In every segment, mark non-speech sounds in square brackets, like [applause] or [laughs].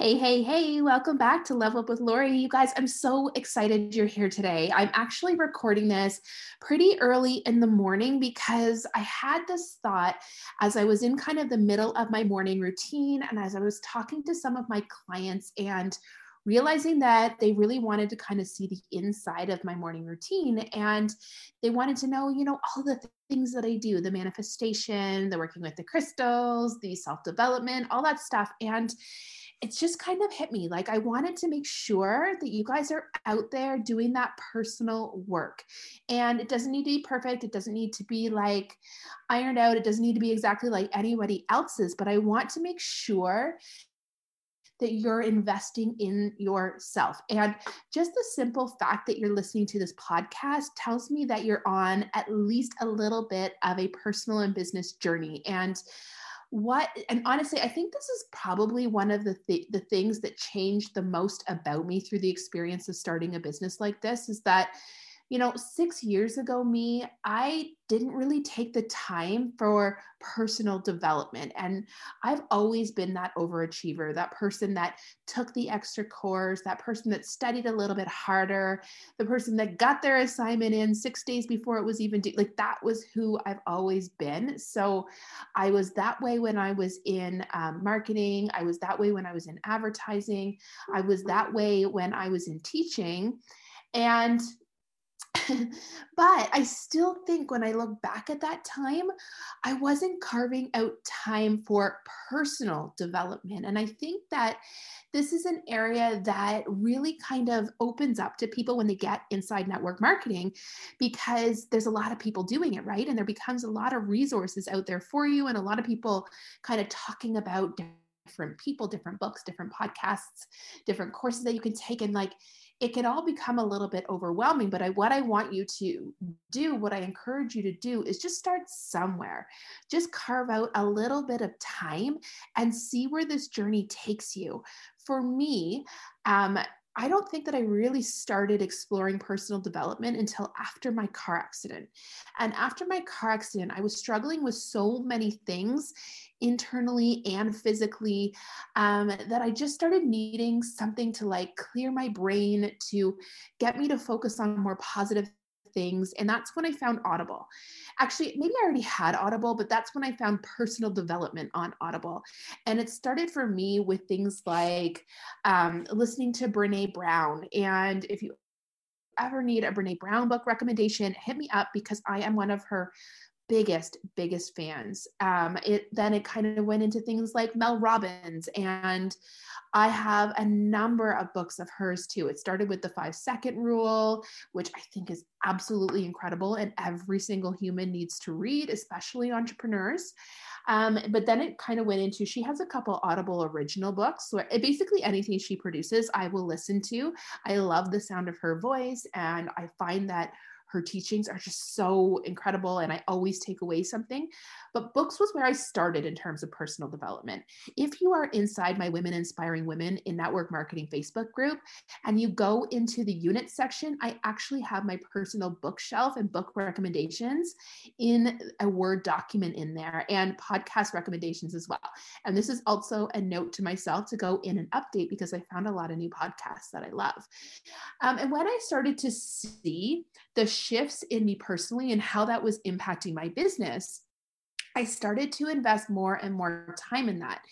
Hey, hey, hey, welcome back to Level Up with Lori. You guys, I'm so excited you're here today. I'm actually recording this pretty early in the morning because I had this thought as I was in kind of the middle of my morning routine and as I was talking to some of my clients and realizing that they really wanted to kind of see the inside of my morning routine and they wanted to know, you know, all the things that I do, the manifestation, the working with the crystals, the self-development, all that stuff. And it's just kind of hit me like I wanted to make sure that you guys are out there doing that personal work. And it doesn't need to be perfect. It doesn't need to be like ironed out. It doesn't need to be exactly like anybody else's, but I want to make sure that you're investing in yourself. And just the simple fact that you're listening to this podcast tells me that you're on at least a little bit of a personal and business journey. And what and honestly i think this is probably one of the th- the things that changed the most about me through the experience of starting a business like this is that you know, six years ago, me, I didn't really take the time for personal development. And I've always been that overachiever, that person that took the extra course, that person that studied a little bit harder, the person that got their assignment in six days before it was even due. Like that was who I've always been. So I was that way when I was in um, marketing, I was that way when I was in advertising, I was that way when I was in teaching. And [laughs] but I still think when I look back at that time, I wasn't carving out time for personal development. And I think that this is an area that really kind of opens up to people when they get inside network marketing because there's a lot of people doing it, right? And there becomes a lot of resources out there for you, and a lot of people kind of talking about different people, different books, different podcasts, different courses that you can take. And like, it can all become a little bit overwhelming but I, what i want you to do what i encourage you to do is just start somewhere. Just carve out a little bit of time and see where this journey takes you. For me um, I don't think that I really started exploring personal development until after my car accident. And after my car accident, I was struggling with so many things internally and physically um, that I just started needing something to like clear my brain, to get me to focus on more positive things. And that's when I found Audible. Actually, maybe I already had Audible, but that's when I found personal development on Audible. And it started for me with things like um, listening to Brene Brown. And if you ever need a Brene Brown book recommendation, hit me up because I am one of her biggest biggest fans. Um it then it kind of went into things like mel robbins and i have a number of books of hers too. It started with the five second rule which i think is absolutely incredible and every single human needs to read especially entrepreneurs. Um, but then it kind of went into she has a couple audible original books so it, basically anything she produces i will listen to. I love the sound of her voice and i find that her teachings are just so incredible and I always take away something. But books was where I started in terms of personal development. If you are inside my Women Inspiring Women in Network Marketing Facebook group and you go into the unit section, I actually have my personal bookshelf and book recommendations in a Word document in there and podcast recommendations as well. And this is also a note to myself to go in and update because I found a lot of new podcasts that I love. Um, and when I started to see the shifts in me personally and how that was impacting my business, I started to invest more and more time in that.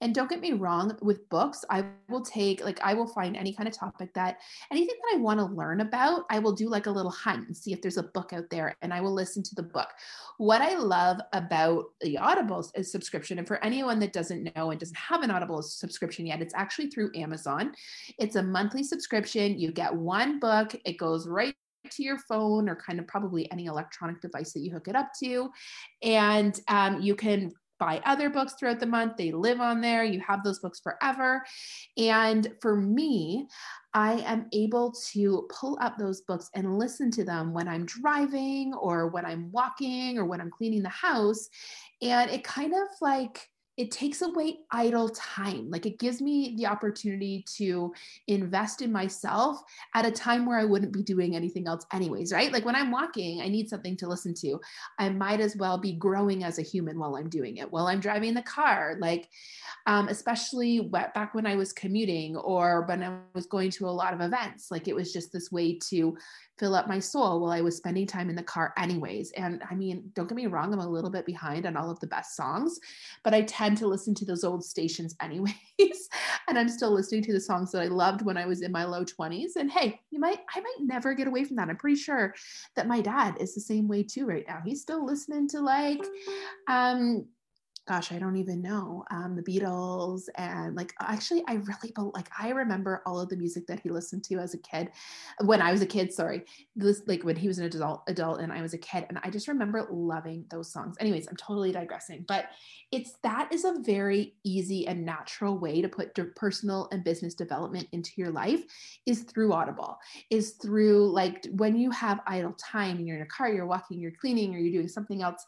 And don't get me wrong, with books, I will take, like, I will find any kind of topic that anything that I want to learn about, I will do like a little hunt and see if there's a book out there and I will listen to the book. What I love about the Audible subscription. And for anyone that doesn't know and doesn't have an Audible subscription yet, it's actually through Amazon. It's a monthly subscription. You get one book, it goes right to your phone or kind of probably any electronic device that you hook it up to. And um, you can buy other books throughout the month. They live on there. You have those books forever. And for me, I am able to pull up those books and listen to them when I'm driving or when I'm walking or when I'm cleaning the house. And it kind of like, it takes away idle time. Like it gives me the opportunity to invest in myself at a time where I wouldn't be doing anything else, anyways, right? Like when I'm walking, I need something to listen to. I might as well be growing as a human while I'm doing it, while I'm driving the car. Like, um, especially back when I was commuting or when I was going to a lot of events, like it was just this way to fill up my soul while I was spending time in the car, anyways. And I mean, don't get me wrong, I'm a little bit behind on all of the best songs, but I tend to listen to those old stations, anyways. [laughs] and I'm still listening to the songs that I loved when I was in my low 20s. And hey, you might, I might never get away from that. I'm pretty sure that my dad is the same way too right now. He's still listening to like, um, gosh, I don't even know, um, the Beatles. And like, actually, I really, like, I remember all of the music that he listened to as a kid, when I was a kid, sorry, this, like when he was an adult, adult and I was a kid. And I just remember loving those songs. Anyways, I'm totally digressing, but it's, that is a very easy and natural way to put personal and business development into your life is through Audible, is through like when you have idle time and you're in a car, you're walking, you're cleaning, or you're doing something else,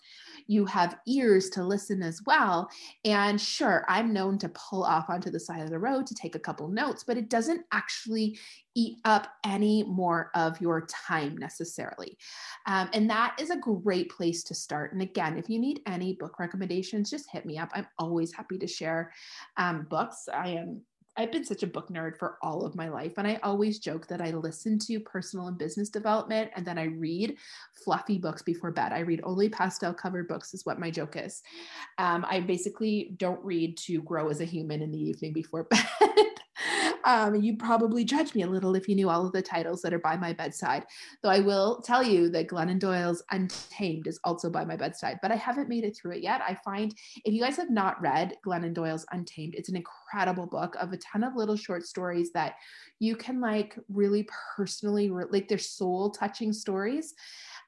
you have ears to listen as well well. And sure, I'm known to pull off onto the side of the road to take a couple notes, but it doesn't actually eat up any more of your time necessarily. Um, and that is a great place to start. And again, if you need any book recommendations, just hit me up. I'm always happy to share um, books. I am I've been such a book nerd for all of my life. And I always joke that I listen to personal and business development and then I read fluffy books before bed. I read only pastel covered books, is what my joke is. Um, I basically don't read to grow as a human in the evening before [laughs] bed. [laughs] Um, you probably judge me a little if you knew all of the titles that are by my bedside. Though I will tell you that Glennon Doyle's Untamed is also by my bedside, but I haven't made it through it yet. I find if you guys have not read Glennon Doyle's Untamed, it's an incredible book of a ton of little short stories that you can like really personally, like they're soul touching stories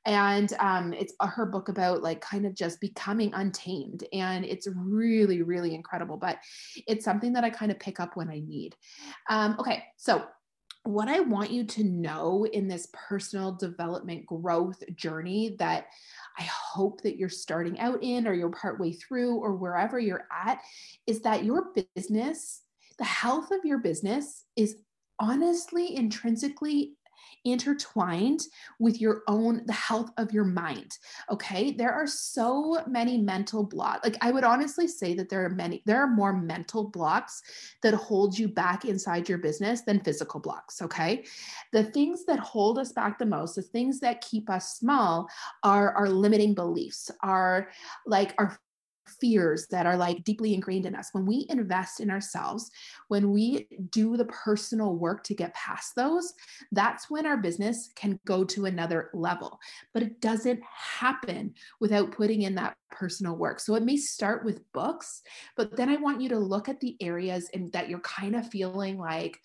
and um, it's her book about like kind of just becoming untamed and it's really really incredible but it's something that i kind of pick up when i need. Um, okay so what I want you to know in this personal development growth journey that I hope that you're starting out in or you're partway through or wherever you're at is that your business, the health of your business is honestly intrinsically intertwined with your own the health of your mind okay? There are so many mental blocks like i would honestly say that there are many there are more mental blocks that hold you back inside your business than physical blocks okay? The things that hold us back the most the things that keep us small are our limiting beliefs are like our fears that are like deeply ingrained in us. When we invest in ourselves, when we do the personal work to get past those, that's when our business can go to another level. But it doesn't happen without putting in that personal work. So it may start with books, but then I want you to look at the areas in that you're kind of feeling like,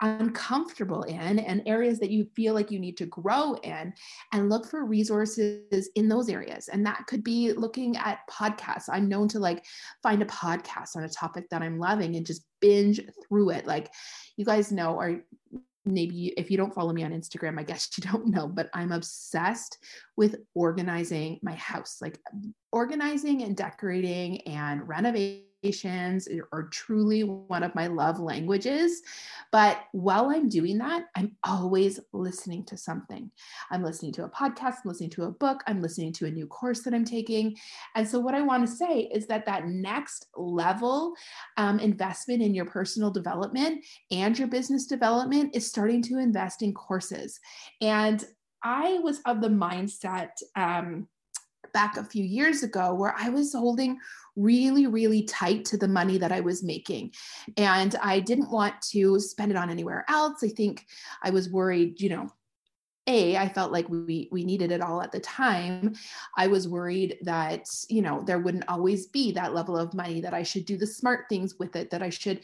uncomfortable in and areas that you feel like you need to grow in and look for resources in those areas. And that could be looking at podcasts. I'm known to like find a podcast on a topic that i'm loving and just binge through it. Like you guys know or maybe if you don't follow me on Instagram, I guess [laughs] you don't know, but I'm obsessed with organizing my house, like organizing and decorating and renovating are truly one of my love languages. But while I'm doing that, I'm always listening to something. I'm listening to a podcast, I'm listening to a book, I'm listening to a new course that I'm taking. And so, what I want to say is that that next level um, investment in your personal development and your business development is starting to invest in courses. And I was of the mindset, um, back a few years ago where I was holding really, really tight to the money that I was making. And I didn't want to spend it on anywhere else. I think I was worried, you know, a i felt like we we needed it all at the time. I was worried that you know there wouldn't always be that level of money that i should do the smart things with it that i should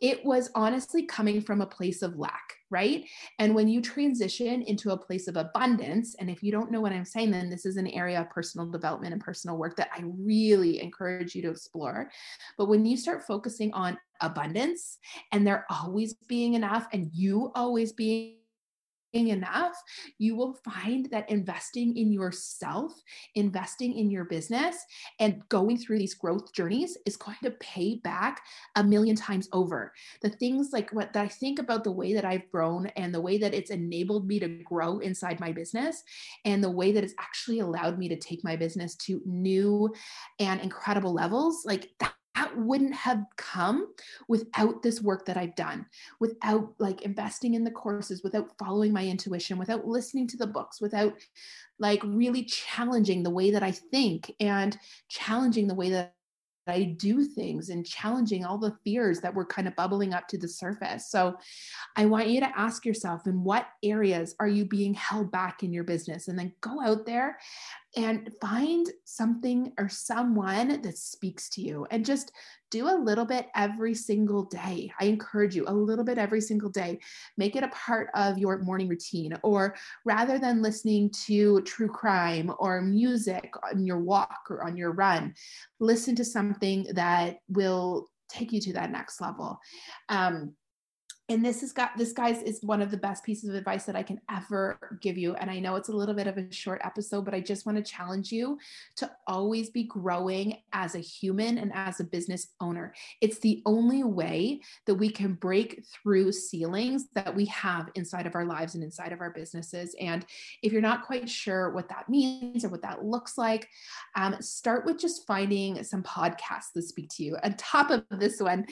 it was honestly coming from a place of lack right? And when you transition into a place of abundance and if you don't know what i'm saying then this is an area of personal development and personal work that i really encourage you to explore. But when you start focusing on abundance and there always being enough and you always being enough, you will find that investing in yourself, investing in your business, and going through these growth journeys is going to pay back a million times over. The things like what I think about the way that I've grown and the way that it's enabled me to grow inside my business, and the way that it's actually allowed me to take my business to new and incredible levels, like that that wouldn't have come without this work that I've done, without like investing in the courses, without following my intuition, without listening to the books, without like really challenging the way that I think and challenging the way that I do things and challenging all the fears that were kind of bubbling up to the surface. So I want you to ask yourself in what areas are you being held back in your business? And then go out there and find something or someone that speaks to you and just do a little bit every single day. I encourage you a little bit every single day. Make it a part of your morning routine, or rather than listening to true crime or music on your walk or on your run, listen to something that will take you to that next level. Um, and this has got this guys is one of the best pieces of advice that I can ever give you. And I know it's a little bit of a short episode, but I just want to challenge you to always be growing as a human and as a business owner. It's the only way that we can break through ceilings that we have inside of our lives and inside of our businesses. And if you're not quite sure what that means or what that looks like, um, start with just finding some podcasts that speak to you on top of this one,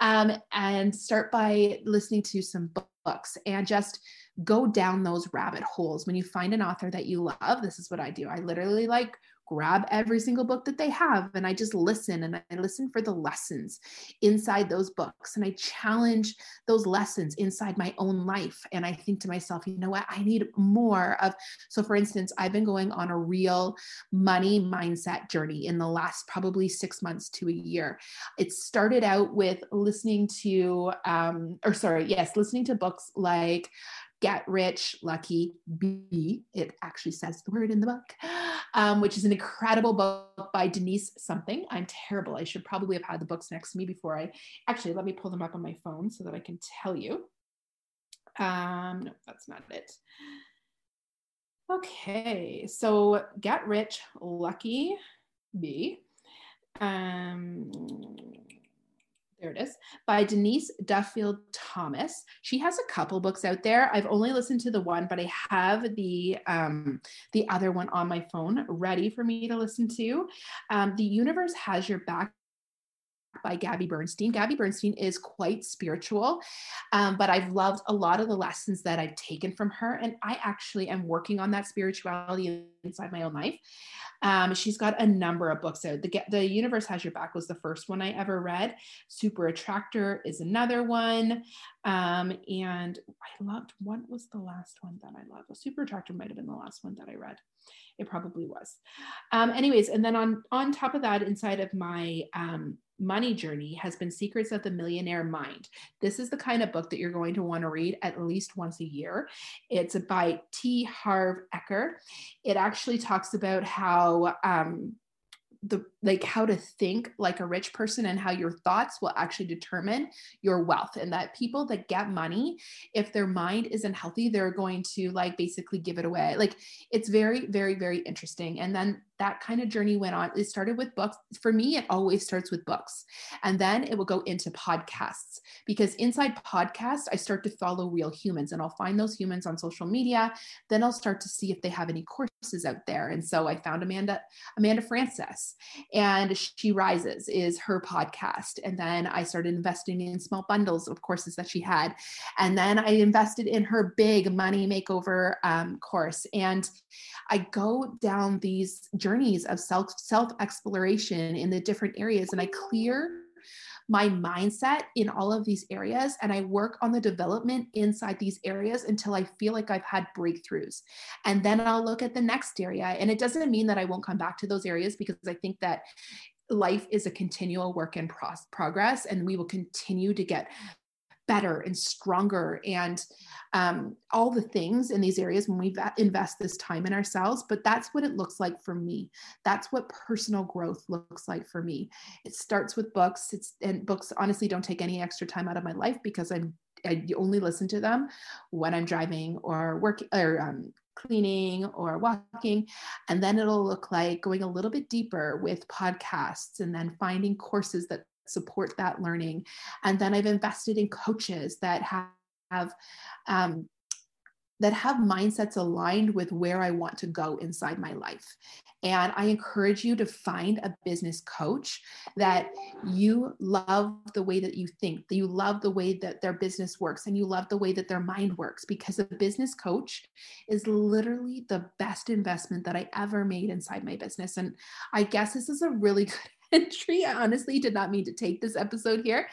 um, and start by listening to some books and just go down those rabbit holes. When you find an author that you love, this is what I do. I literally like grab every single book that they have and I just listen and I listen for the lessons inside those books and I challenge those lessons inside my own life. And I think to myself, you know what? I need more of. So, for instance, I've been going on a real money mindset journey in the last probably six months to a year. It started out with listening to, um, or sorry, yes, listening to books like Get Rich Lucky Be. It actually says the word in the book, um, which is an incredible book by Denise something. I'm terrible. I should probably have had the books next to me before I actually let me pull them up on my phone so that I can tell you. Um, no, that's not it. Okay, so Get Rich Lucky Be. Um, there it is by denise duffield thomas. She has a couple books out there. I've only listened to the one but i have the um, the other one on my phone ready for me to listen to. Um, the universe has your back by Gabby Bernstein. Gabby Bernstein is quite spiritual, um, but I've loved a lot of the lessons that I've taken from her. And I actually am working on that spirituality inside my own life. Um, she's got a number of books out. The, the Universe Has Your Back was the first one I ever read. Super Attractor is another one. Um, and I loved, what was the last one that I loved? A Super Attractor might have been the last one that I read. It probably was. Um, anyways, and then on, on top of that, inside of my um, money journey has been Secrets of the Millionaire Mind. This is the kind of book that you're going to want to read at least once a year. It's by T. Harv Eker. It actually talks about how um, the like how to think like a rich person and how your thoughts will actually determine your wealth and that people that get money if their mind isn't healthy they're going to like basically give it away like it's very very very interesting and then that kind of journey went on. It started with books. For me, it always starts with books. And then it will go into podcasts because inside podcasts, I start to follow real humans and I'll find those humans on social media. Then I'll start to see if they have any courses out there. And so I found Amanda, Amanda Frances, and She Rises is her podcast. And then I started investing in small bundles of courses that she had. And then I invested in her big money makeover um, course. And I go down these journeys of self self exploration in the different areas and I clear my mindset in all of these areas and I work on the development inside these areas until I feel like I've had breakthroughs. And then I'll look at the next area. And it doesn't mean that I won't come back to those areas because I think that life is a continual work in pro- progress and we will continue to get better and stronger and um, all the things in these areas when we invest this time in ourselves. But that's what it looks like for me. That's what personal growth looks like for me. It starts with books. It's and books honestly don't take any extra time out of my life because I'm I only listen to them when I'm driving or working or um, cleaning or walking. And then it'll look like going a little bit deeper with podcasts and then finding courses that support that learning. And then I've invested in coaches that have, have um, that have mindsets aligned with where I want to go inside my life. And I encourage you to find a business coach that you love the way that you think, that you love the way that their business works, and you love the way that their mind works, because a business coach is literally the best investment that I ever made inside my business. And I guess this is a really [laughs] good entry. I honestly did not mean to take this episode here,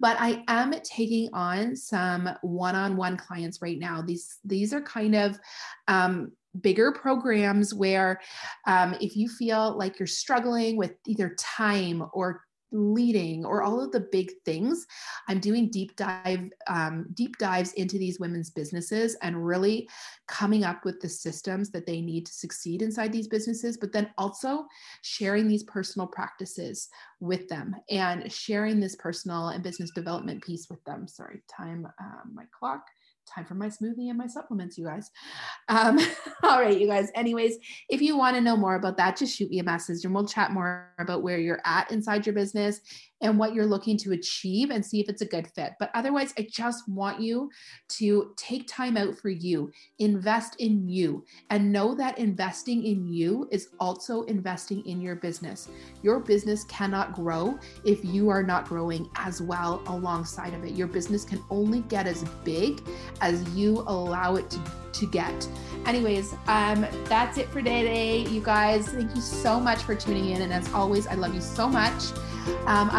but I am taking on some one-on-one clients right now. These these are kind of um, bigger programs where um, if you feel like you're struggling with either time or leading or all of the big things i'm doing deep dive um, deep dives into these women's businesses and really coming up with the systems that they need to succeed inside these businesses but then also sharing these personal practices with them and sharing this personal and business development piece with them. Sorry time um, my clock time for my smoothie and my supplements, you guys. Um, [laughs] all right, you guys. Anyways, if you want to know more about that, just shoot me a message and we'll chat more about where you're at inside your business and what you're looking to achieve and see if it's a good fit. But otherwise, I just want you to take time out for you, invest in you, and know that investing in you is also investing in your business. Your business cannot grow if you are not growing as well alongside of it. Your business can only get as big as you allow it to to get. Anyways, um, that's it for today, you guys. Thank you so much for tuning in. And as always, I love you so much. Um,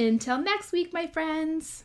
Until next week, my friends.